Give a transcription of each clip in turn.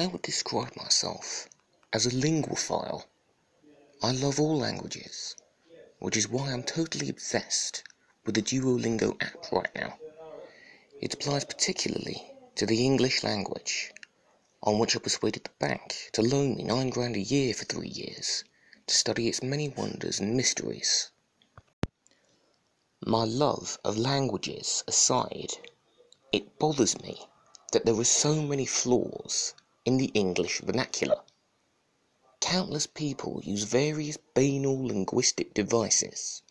I would describe myself as a linguophile. I love all languages, which is why I'm totally obsessed with the Duolingo app right now. It applies particularly to the English language, on which I persuaded the bank to loan me nine grand a year for three years to study its many wonders and mysteries. My love of languages aside, it bothers me that there are so many flaws in the English vernacular. Countless people use various banal linguistic devices,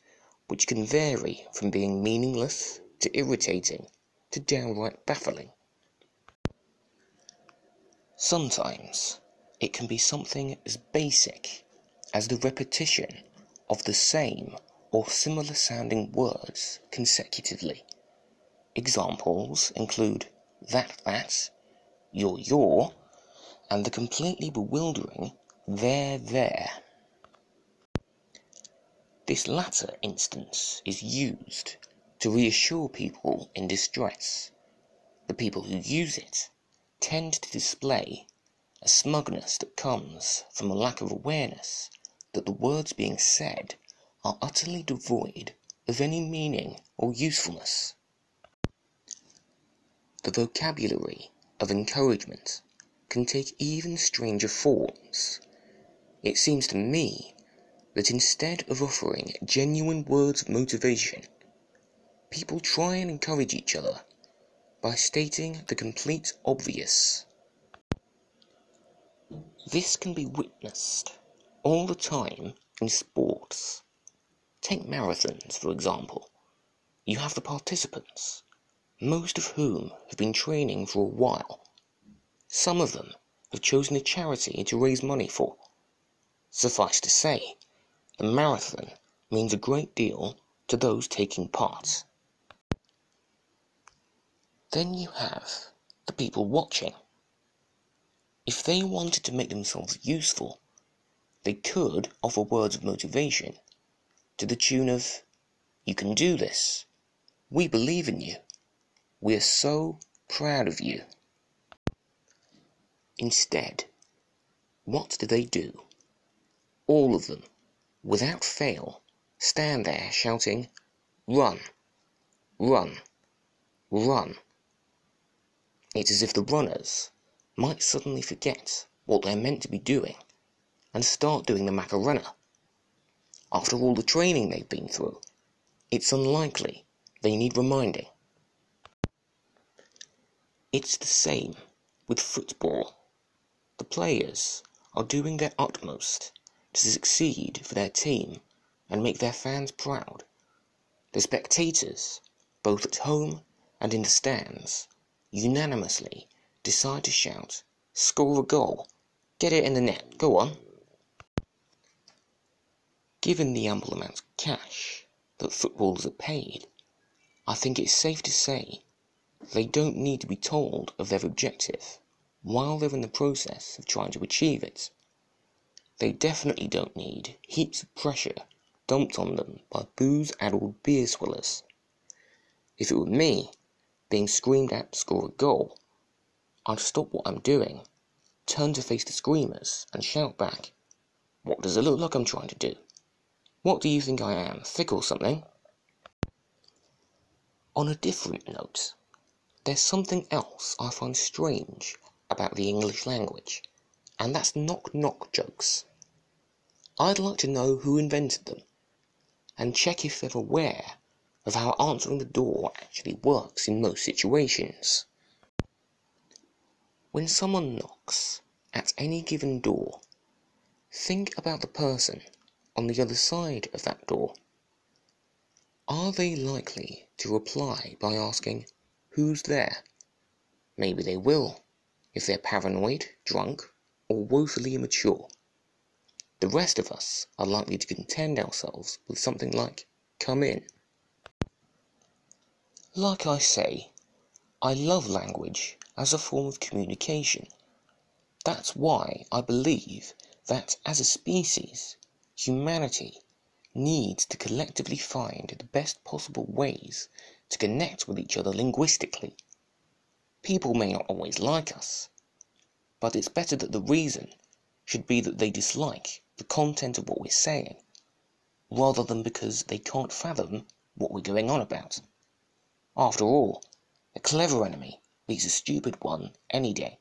which can vary from being meaningless to irritating to downright baffling. Sometimes it can be something as basic as the repetition of the same or similar sounding words consecutively. Examples include that that, your your, and the completely bewildering there there. This latter instance is used to reassure people in distress. The people who use it tend to display a smugness that comes from a lack of awareness that the words being said are utterly devoid of any meaning or usefulness. The vocabulary of encouragement can take even stranger forms. It seems to me that instead of offering genuine words of motivation, people try and encourage each other by stating the complete obvious. This can be witnessed all the time in sports. Take marathons, for example. You have the participants, most of whom have been training for a while some of them have chosen a charity to raise money for. Suffice to say, the marathon means a great deal to those taking part. Then you have the people watching. If they wanted to make themselves useful, they could offer words of motivation to the tune of, You can do this. We believe in you. We are so proud of you. Instead, what do they do? All of them, without fail, stand there shouting, Run! Run! Run! It's as if the runners might suddenly forget what they're meant to be doing and start doing the Macarena. After all the training they've been through, it's unlikely they need reminding. It's the same with football. The players are doing their utmost to succeed for their team and make their fans proud. The spectators, both at home and in the stands, unanimously decide to shout, Score a goal! Get it in the net! Go on! Given the ample amount of cash that footballers are paid, I think it's safe to say they don't need to be told of their objective while they're in the process of trying to achieve it. They definitely don't need heaps of pressure dumped on them by booze-addled beer swillers. If it were me, being screamed at to score a goal, I'd stop what I'm doing, turn to face the screamers, and shout back, What does it look like I'm trying to do? What do you think I am, thick or something? On a different note, there's something else I find strange about the English language, and that's knock knock jokes. I'd like to know who invented them, and check if they're aware of how answering the door actually works in most situations. When someone knocks at any given door, think about the person on the other side of that door. Are they likely to reply by asking, Who's there? Maybe they will if they're paranoid, drunk, or woefully immature. The rest of us are likely to content ourselves with something like, come in. Like I say, I love language as a form of communication. That's why I believe that as a species, humanity needs to collectively find the best possible ways to connect with each other linguistically People may not always like us, but it's better that the reason should be that they dislike the content of what we're saying, rather than because they can't fathom what we're going on about. After all, a clever enemy beats a stupid one any day.